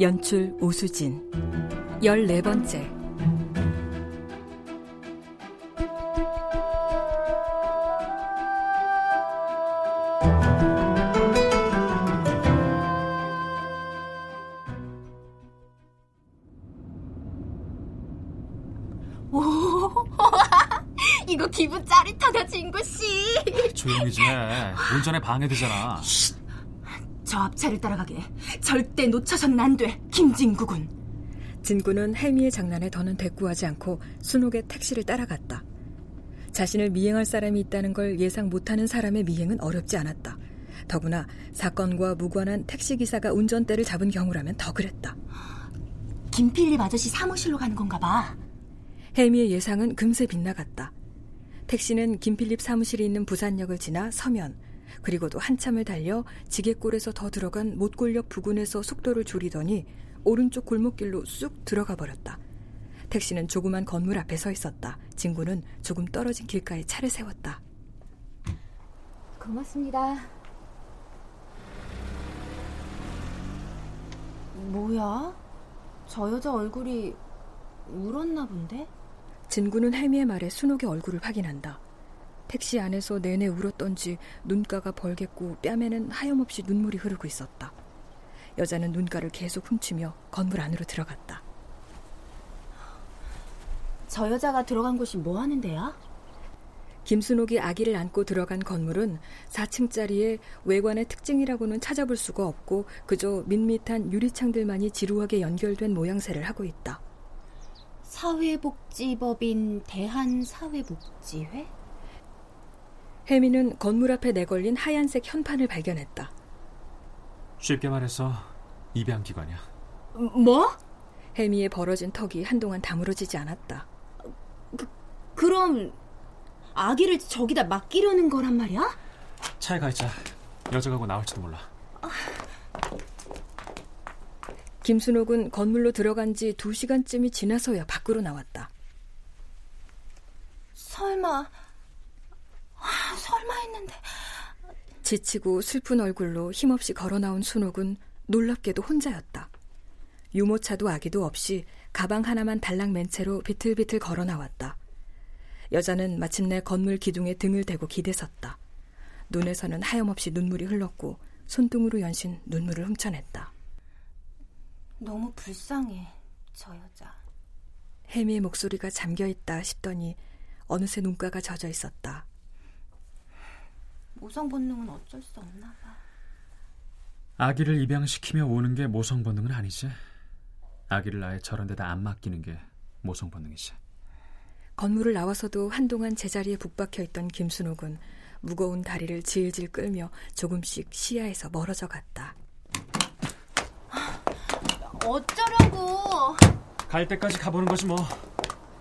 연출 오수진 14번째 오, 이거 기분 짜릿하다, 진구씨. 조용히 좀 해. 운전에 방해되잖아. 저 앞차를 따라가게. 절대 놓쳐서는 안 돼, 김진구 군. 진구는 혜미의 장난에 더는 대꾸하지 않고 순옥의 택시를 따라갔다. 자신을 미행할 사람이 있다는 걸 예상 못하는 사람의 미행은 어렵지 않았다. 더구나 사건과 무관한 택시기사가 운전대를 잡은 경우라면 더 그랬다. 김필립 아저씨 사무실로 가는 건가 봐. 혜미의 예상은 금세 빗나갔다. 택시는 김필립 사무실이 있는 부산역을 지나 서면, 그리고도 한참을 달려 지게골에서 더 들어간 못골역 부근에서 속도를 줄이더니 오른쪽 골목길로 쑥 들어가 버렸다. 택시는 조그만 건물 앞에 서 있었다. 진구는 조금 떨어진 길가에 차를 세웠다. 고맙습니다. 뭐야? 저 여자 얼굴이 울었나 본데? 진구는 혜미의 말에 순옥의 얼굴을 확인한다. 택시 안에서 내내 울었던지 눈가가 벌갰고 뺨에는 하염없이 눈물이 흐르고 있었다. 여자는 눈가를 계속 훔치며 건물 안으로 들어갔다. 저 여자가 들어간 곳이 뭐 하는 데야? 김순옥이 아기를 안고 들어간 건물은 4층짜리에 외관의 특징이라고는 찾아볼 수가 없고 그저 밋밋한 유리창들만이 지루하게 연결된 모양새를 하고 있다. 사회복지법인 대한사회복지회? 혜미는 건물 앞에 내걸린 하얀색 현판을 발견했다. 쉽게 말해서 입양기관이야. 뭐? 혜미의 벌어진 턱이 한동안 다물어지지 않았다. 그, 그럼 아기를 저기다 맡기려는 거란 말이야? 차에 가 있자. 여자가 고 나올지도 몰라. 김순옥은 건물로 들어간 지 두 시간쯤이 지나서야 밖으로 나왔다. 설마, 아, 설마 했는데. 지치고 슬픈 얼굴로 힘없이 걸어 나온 순옥은 놀랍게도 혼자였다. 유모차도 아기도 없이 가방 하나만 달랑 맨 채로 비틀비틀 걸어 나왔다. 여자는 마침내 건물 기둥에 등을 대고 기대섰다. 눈에서는 하염없이 눈물이 흘렀고 손등으로 연신 눈물을 훔쳐냈다. 너무 불쌍해, 저 여자. 혜미의 목소리가 잠겨 있다 싶더니 어느새 눈가가 젖어 있었다. 모성 본능은 어쩔 수 없나 봐. 아기를 입양시키며 오는 게 모성 본능은 아니지. 아기를 아예 저런 데다 안 맡기는 게 모성 본능이지. 건물을 나와서도 한동안 제자리에 북박혀 있던 김순옥은 무거운 다리를 질질 끌며 조금씩 시야에서 멀어져 갔다. 어쩌려고? 갈 때까지 가보는 거지 뭐.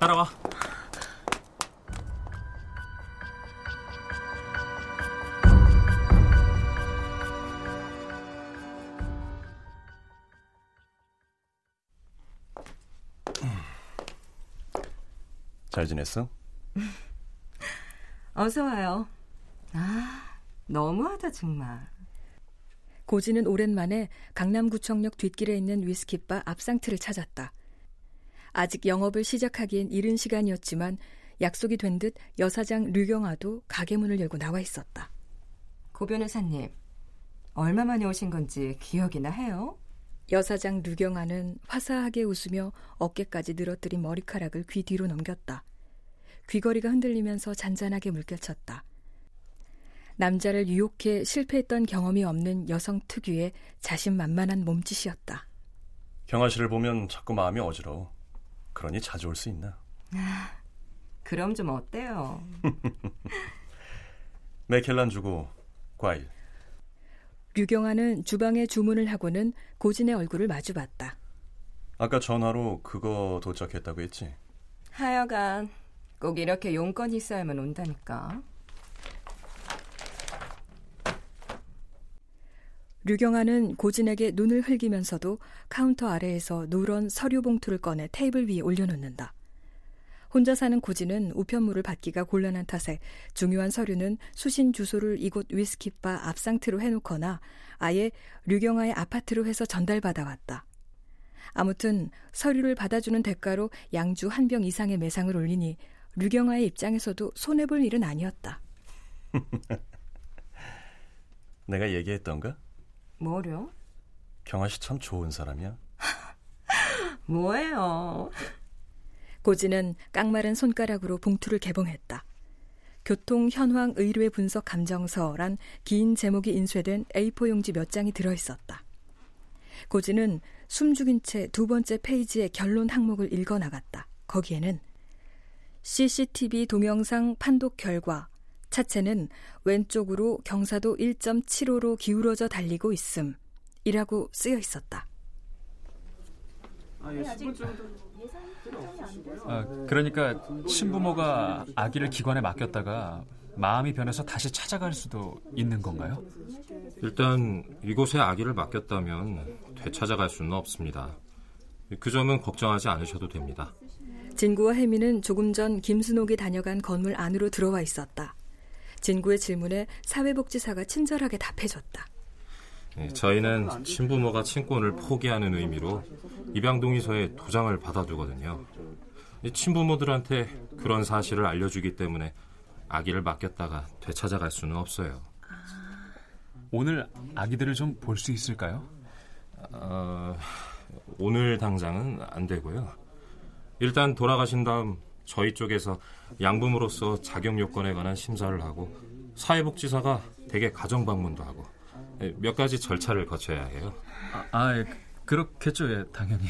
따라와. 잘 지냈어? 어서 와요. 아, 너무하다 정말. 고지는 오랜만에 강남구청역 뒷길에 있는 위스키바 앞상트를 찾았다. 아직 영업을 시작하기엔 이른 시간이었지만 약속이 된 듯 여사장 류경아도 가게 문을 열고 나와 있었다. 고 변호사님, 얼마 만에 오신 건지 기억이나 해요? 여사장 류경아는 화사하게 웃으며 어깨까지 늘어뜨린 머리카락을 귀 뒤로 넘겼다. 귀걸이가 흔들리면서 잔잔하게 물결쳤다. 남자를 유혹해 실패했던 경험이 없는 여성 특유의 자신만만한 몸짓이었다. 경아 씨를 보면 자꾸 마음이 어지러워. 그러니 자주 올 수 있나? 그럼 좀 어때요? 맥켈란 주고 과일. 류경아는 주방에 주문을 하고는 고진의 얼굴을 마주봤다. 아까 전화로 그거 도착했다고 했지? 하여간 꼭 이렇게 용건이 있어야만 온다니까. 류경아는 고진에게 눈을 흘기면서도 카운터 아래에서 누런 서류 봉투를 꺼내 테이블 위에 올려놓는다. 혼자 사는 고진은 우편물을 받기가 곤란한 탓에 중요한 서류는 수신 주소를 이곳 위스키바 압생트로 해놓거나 아예 류경아의 아파트로 해서 전달받아왔다. 아무튼 서류를 받아주는 대가로 양주 한 병 이상의 매상을 올리니 류경아의 입장에서도 손해볼 일은 아니었다. 내가 얘기했던가? 뭐려? 경아 씨 참 좋은 사람이야. 뭐예요? 고진은 깡마른 손가락으로 봉투를 개봉했다. 교통 현황 의뢰 분석 감정서란 긴 제목이 인쇄된 A4 용지 몇 장이 들어 있었다. 고진은 숨죽인 채 두 번째 페이지의 결론 항목을 읽어 나갔다. 거기에는 CCTV 동영상 판독 결과 차체는 왼쪽으로 경사도 1.75로 기울어져 달리고 있음. 이라고 쓰여 있었다. 아, 그러니까 신부모가 아기를 기관에 맡겼다가 마음이 변해서 다시 찾아갈 수도 있는 건가요? 일단 이곳에 아기를 맡겼다면 되찾아갈 수는 없습니다. 그 점은 걱정하지 않으셔도 됩니다. 진구와 혜미는 조금 전 김순옥이 다녀간 건물 안으로 들어와 있었다. 진구의 질문에 사회복지사가 친절하게 답해줬다. 네, 저희는 친부모가 친권을 포기하는 의미로 입양동의서에 도장을 받아두거든요. 친부모들한테 그런 사실을 알려주기 때문에 아기를 맡겼다가 되찾아갈 수는 없어요. 오늘 아기들을 좀 볼 수 있을까요? 어, 오늘 당장은 안 되고요. 일단 돌아가신 다음 저희 쪽에서 양부모로서 자격 요건에 관한 심사를 하고 사회복지사가 대개 가정 방문도 하고 몇 가지 절차를 거쳐야 해요. 아, 아 그렇겠죠, 예, 당연히.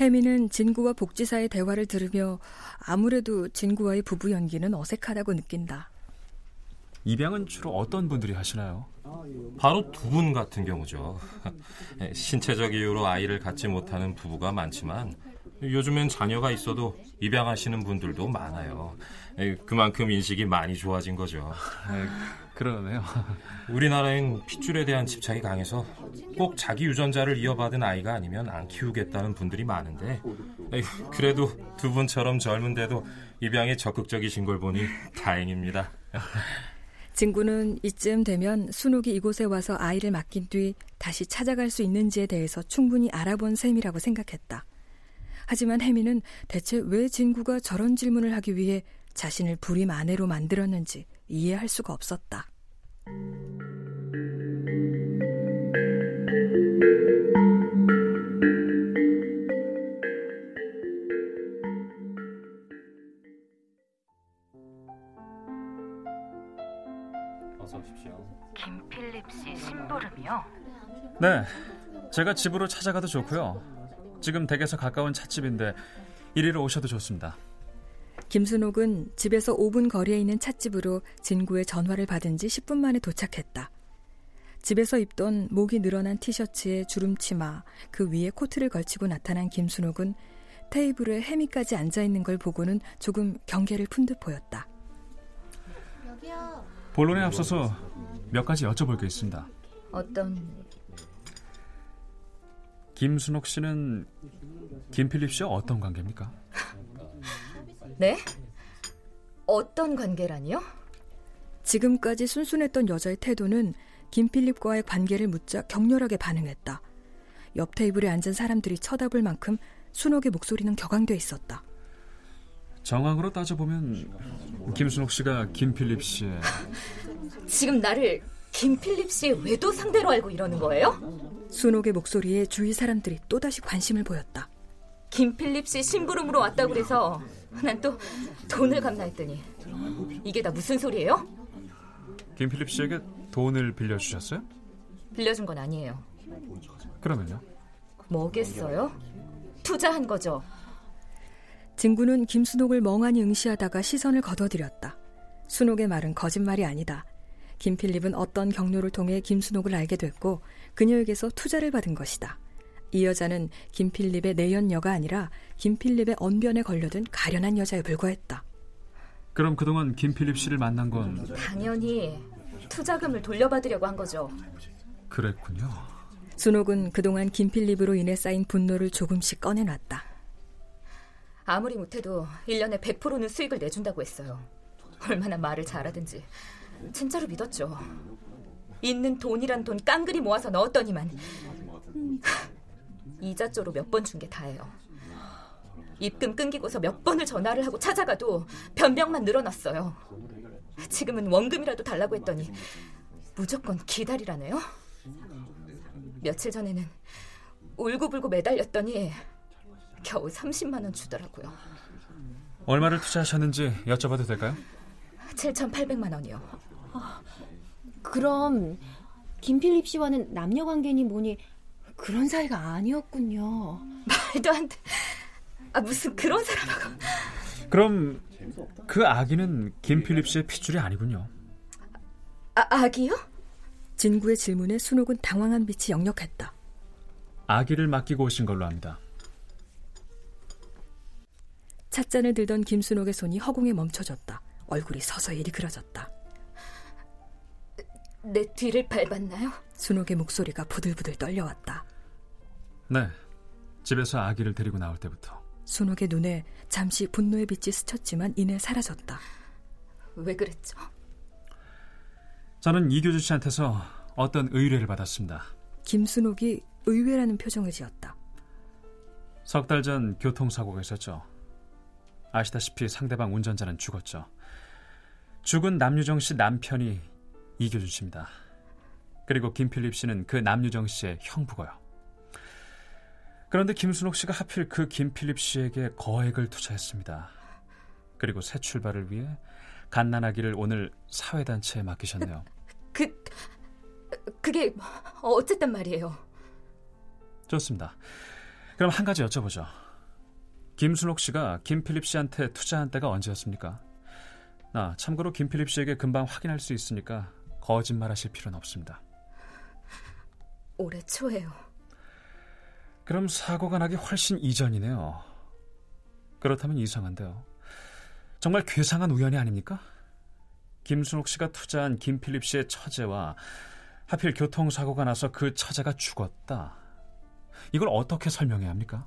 혜미는 진구와 복지사의 대화를 들으며 아무래도 진구와의 부부 연기는 어색하다고 느낀다. 입양은 주로 어떤 분들이 하시나요? 바로 두 분 같은 경우죠. 신체적 이유로 아이를 갖지 못하는 부부가 많지만 요즘엔 자녀가 있어도 입양하시는 분들도 많아요. 그만큼 인식이 많이 좋아진 거죠. 그러네요. 우리나라엔 핏줄에 대한 집착이 강해서 꼭 자기 유전자를 이어받은 아이가 아니면 안 키우겠다는 분들이 많은데 그래도 두 분처럼 젊은데도 입양에 적극적이신 걸 보니 다행입니다. 진구는 이쯤 되면 순옥이 이곳에 와서 아이를 맡긴 뒤 다시 찾아갈 수 있는지에 대해서 충분히 알아본 셈이라고 생각했다. 하지만 혜미는 대체 왜 진구가 저런 질문을 하기 위해 자신을 불임 아내로 만들었는지 이해할 수가 없었다. 어서 오십시오. 김필립 씨 심부름이요? 네, 제가 집으로 찾아가도 좋고요. 지금 댁에서 가까운 찻집인데 이리로 오셔도 좋습니다. 김순옥은 집에서 5분 거리에 있는 찻집으로 진구의 전화를 받은 지 10분 만에 도착했다. 집에서 입던 목이 늘어난 티셔츠에 주름치마, 그 위에 코트를 걸치고 나타난 김순옥은 테이블에 혜미까지 앉아있는 걸 보고는 조금 경계를 푼 듯 보였다. 본론에 앞서서 몇 가지 여쭤볼 게 있습니다. 어떤 김순옥 씨는 김필립 씨와 어떤 관계입니까? 네? 어떤 관계라니요? 지금까지 순순했던 여자의 태도는 김필립과의 관계를 묻자 격렬하게 반응했다. 옆 테이블에 앉은 사람들이 쳐다볼 만큼 순옥의 목소리는 격앙돼 있었다. 정황으로 따져보면 김순옥 씨가 김필립 씨의 지금 나를 김필립 씨의 외도 상대로 알고 이러는 거예요? 순옥의 목소리에 주위 사람들이 또다시 관심을 보였다. 김필립 씨 심부름으로 왔다고 그래서 난 또 돈을 갚나 했더니 이게 다 무슨 소리예요? 김필립 씨에게 돈을 빌려주셨어요? 빌려준 건 아니에요. 그러면요? 뭐겠어요? 투자한 거죠. 진구는 김순옥을 멍하니 응시하다가 시선을 거둬들였다. 순옥의 말은 거짓말이 아니다. 김필립은 어떤 경로를 통해 김순옥을 알게 됐고 그녀에게서 투자를 받은 것이다. 이 여자는 김필립의 내연녀가 아니라 김필립의 언변에 걸려든 가련한 여자에 불과했다. 그럼 그동안 김필립 씨를 만난 건 당연히 투자금을 돌려받으려고 한 거죠. 그랬군요. 순옥은 그동안 김필립으로 인해 쌓인 분노를 조금씩 꺼내놨다. 아무리 못해도 1년에 100%는 수익을 내준다고 했어요. 얼마나 말을 잘하든지. 진짜로 믿었죠. 있는 돈이란 돈 깡그리 모아서 넣었더니만 이자조로 몇 번 준 게 다예요. 입금 끊기고서 몇 번을 전화를 하고 찾아가도 변명만 늘어났어요. 지금은 원금이라도 달라고 했더니 무조건 기다리라네요. 며칠 전에는 울고불고 매달렸더니 겨우 30만 원 주더라고요. 얼마를 투자하셨는지 여쭤봐도 될까요? 7,800만 원이요. 그럼 김필립 씨와는 남녀 관계니 뭐니 그런 사이가 아니었군요. 말도 안 돼. 아 무슨 그런 사람하고. 그럼 그 아기는 김필립 씨의 핏줄이 아니군요. 아, 아기요? 진구의 질문에 순옥은 당황한 빛이 역력했다. 아기를 맡기고 오신 걸로 압니다. 찻잔을 들던 김순옥의 손이 허공에 멈춰졌다. 얼굴이 서서히 일그러졌다. 내 뒤를 밟았나요? 순옥의 목소리가 부들부들 떨려왔다. 네. 집에서 아기를 데리고 나올 때부터. 순옥의 눈에 잠시 분노의 빛이 스쳤지만 이내 사라졌다. 왜 그랬죠? 저는 이교주 씨한테서 어떤 의뢰를 받았습니다. 김순옥이 의외라는 표정을 지었다. 석 달 전 교통사고가 있었죠. 아시다시피 상대방 운전자는 죽었죠. 죽은 남유정 씨 남편이 씨입니다. 그리고 김필립 씨는 그 남유정 씨의 형부고요. 그런데 김순옥 씨가 하필 그 김필립 씨에게 거액을 투자했습니다. 그리고 새 출발을 위해 갓난아기를 오늘 사회단체에 맡기셨네요. 그, 그게 어쨌든 말이에요. 좋습니다. 그럼 한 가지 여쭤보죠. 김순옥 씨가 김필립 씨한테 투자한 때가 언제였습니까? 나 참고로 김필립 씨에게 금방 확인할 수 있으니까 거짓말하실 필요는 없습니다. 올해 초에요. 그럼 사고가 나기 훨씬 이전이네요. 그렇다면 이상한데요. 정말 괴상한 우연이 아닙니까? 김순옥 씨가 투자한 김필립 씨의 처제와 하필 교통사고가 나서 그 처제가 죽었다. 이걸 어떻게 설명해야 합니까?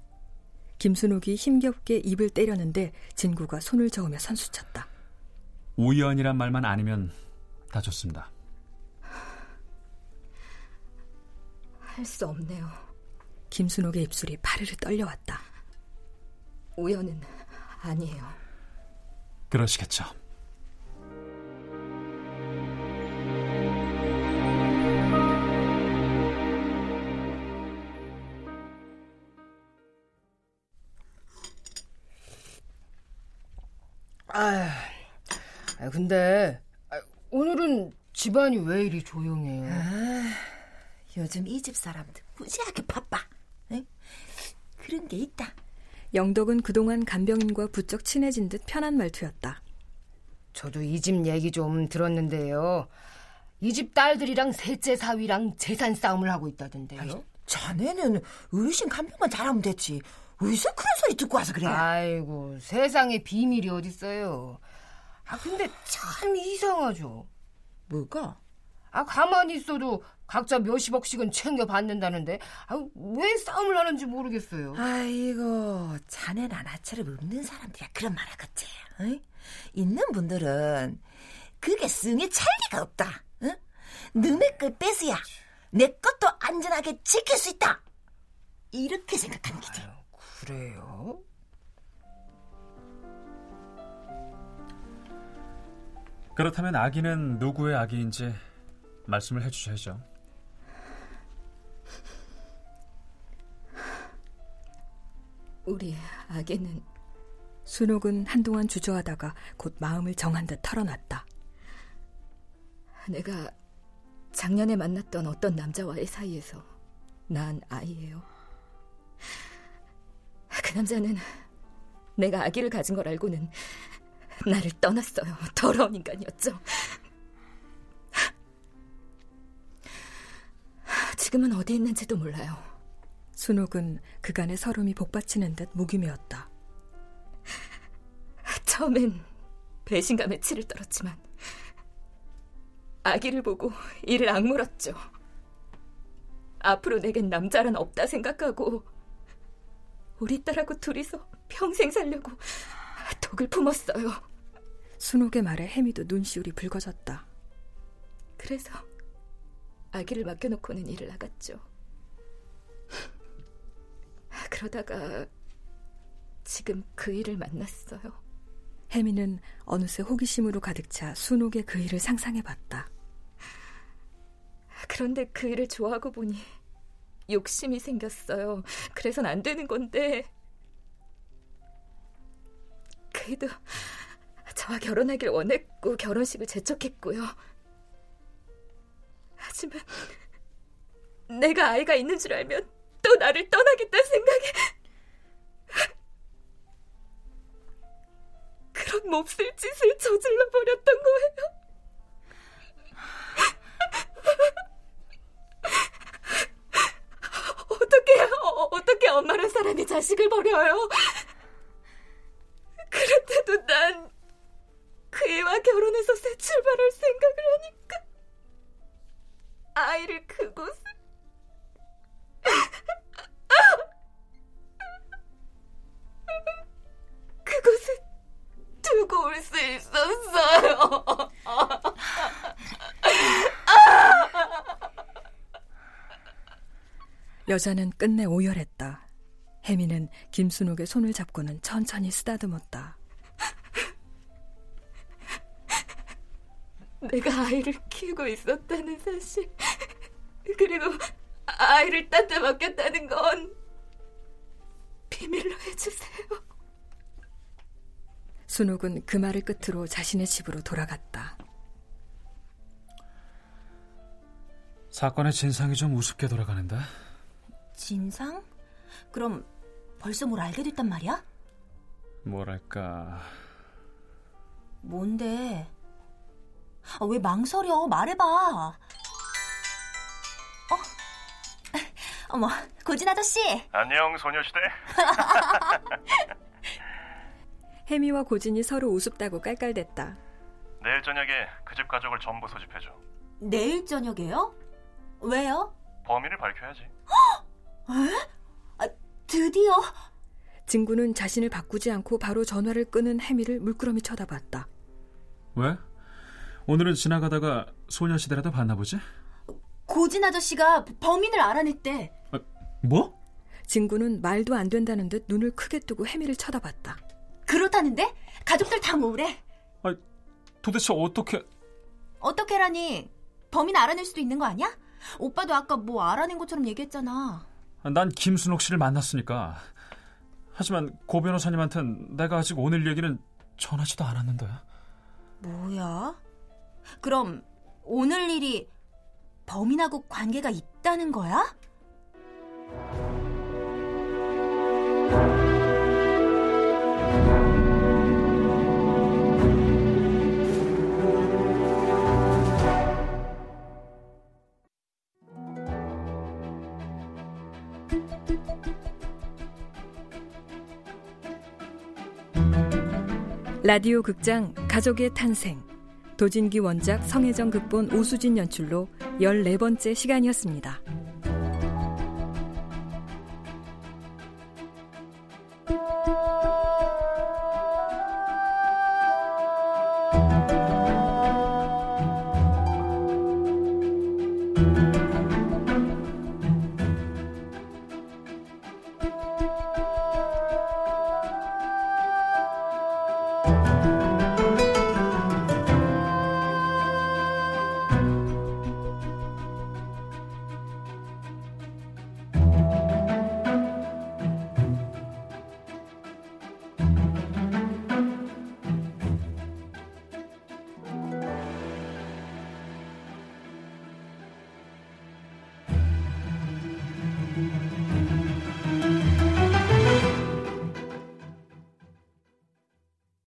김순옥이 힘겹게 입을 때렸는데 진구가 손을 저으며 선수쳤다. 우연이란 말만 아니면 다 좋습니다. 할 수 없네요. 김순옥의 입술이 파르르 떨려왔다. 우연은 아니에요. 그러시겠죠. 아, 근데 오늘은 집안이 왜 이리 조용해요? 아, 요즘 이 집 사람들 무지하게 바빠. 응? 그런 게 있다. 영덕은 그동안 간병인과 부쩍 친해진 듯 편한 말투였다. 저도 이 집 얘기 좀 들었는데요. 이 집 딸들이랑 셋째 사위랑 재산 싸움을 하고 있다던데요. 아이, 자네는 어르신 간병만 잘하면 됐지. 어디서 그런 소리 듣고 와서 그래? 아이고 세상에 비밀이 어딨어요. 아 근데 참 이상하죠. 뭐가? 아 가만히 있어도 각자 몇십억씩은 챙겨 받는다는데 아, 왜 싸움을 하는지 모르겠어요. 아이고 자네나 나처럼 없는 사람들이야 그런 말 하겠지. 응? 있는 분들은 그게 승에 찰 리가 없다. 응? 너네 것 뺏어야 내 것도 안전하게 지킬 수 있다. 이렇게 생각하는 게지. 아유, 그래요? 그렇다면 아기는 누구의 아기인지 말씀을 해주셔야죠. 우리 아기는 순옥은 한동안 주저하다가 곧 마음을 정한 듯 털어놨다. 내가 작년에 만났던 어떤 남자와의 사이에서 낳은 아이예요. 그 남자는 내가 아기를 가진 걸 알고는 나를 떠났어요. 더러운 인간이었죠. 지금은 어디 있는지도 몰라요. 순옥은 그간의 서름이 복받치는 듯 무기매었다. 처음엔 배신감에 치를 떨었지만 아기를 보고 이를 악물었죠. 앞으로 내겐 남자란 없다 생각하고 우리 딸하고 둘이서 평생 살려고 독을 품었어요. 순옥의 말에 해미도 눈시울이 붉어졌다. 그래서 아기를 맡겨놓고는 일을 나갔죠. 그러다가 지금 그 일을 만났어요. 혜미는 어느새 호기심으로 가득 차 순옥의 그 일을 상상해봤다. 그런데 그 일을 좋아하고 보니 욕심이 생겼어요. 그래선 안 되는 건데. 그래도 저와 결혼하길 원했고 결혼식을 재촉했고요. 하지만 내가 아이가 있는 줄 알면 또 나를 떠나겠다 생각에 그런 몹쓸 짓을 저질러 버렸던 거예요. 어떻게 어떻게 엄마란 사람이 자식을 버려요? 여자는 끝내 오열했다. 혜미는 김순옥의 손을 잡고는 천천히 쓰다듬었다. 내가 아이를 키우고 있었다는 사실, 그리고 아이를 딴데 맡겼다는 건 비밀로 해주세요. 순옥은 그 말을 끝으로 자신의 집으로 돌아갔다. 사건의 진상이 좀 우습게 돌아가는데. 진상? 그럼 벌써 뭘 알게 됐단 말이야? 뭐랄까. 뭔데? 아, 왜 망설여? 말해봐. 어? 어머, 고진 아저씨. 안녕, 소녀시대. 혜미와 고진이 서로 우습다고 깔깔댔다. 내일 저녁에 그 집 가족을 전부 소집해줘. 내일 저녁에요? 왜요? 범인을 밝혀야지. 에? 아, 드디어. 진구는 자신을 바꾸지 않고 바로 전화를 끄는 혜미를 물끄러미 쳐다봤다. 왜? 오늘은 지나가다가 소녀시대라도 봤나 보지? 고진 아저씨가 범인을 알아냈대. 아, 뭐? 진구는 말도 안 된다는 듯 눈을 크게 뜨고 혜미를 쳐다봤다. 그렇다는데? 가족들 다 모으래. 아, 도대체 어떻게... 어떻게라니? 범인 알아낼 수도 있는 거 아니야? 오빠도 아까 뭐 알아낸 것처럼 얘기했잖아. 난 김순옥 씨를 만났으니까. 하지만 고 변호사님한텐 내가 아직 오늘 얘기는 전하지도 않았는데. 뭐야? 그럼 오늘 일이 범인하고 관계가 있다는 거야? 라디오 극장 가족의 탄생 도진기 원작 성혜정 극본 오수진 연출로 14번째 시간이었습니다.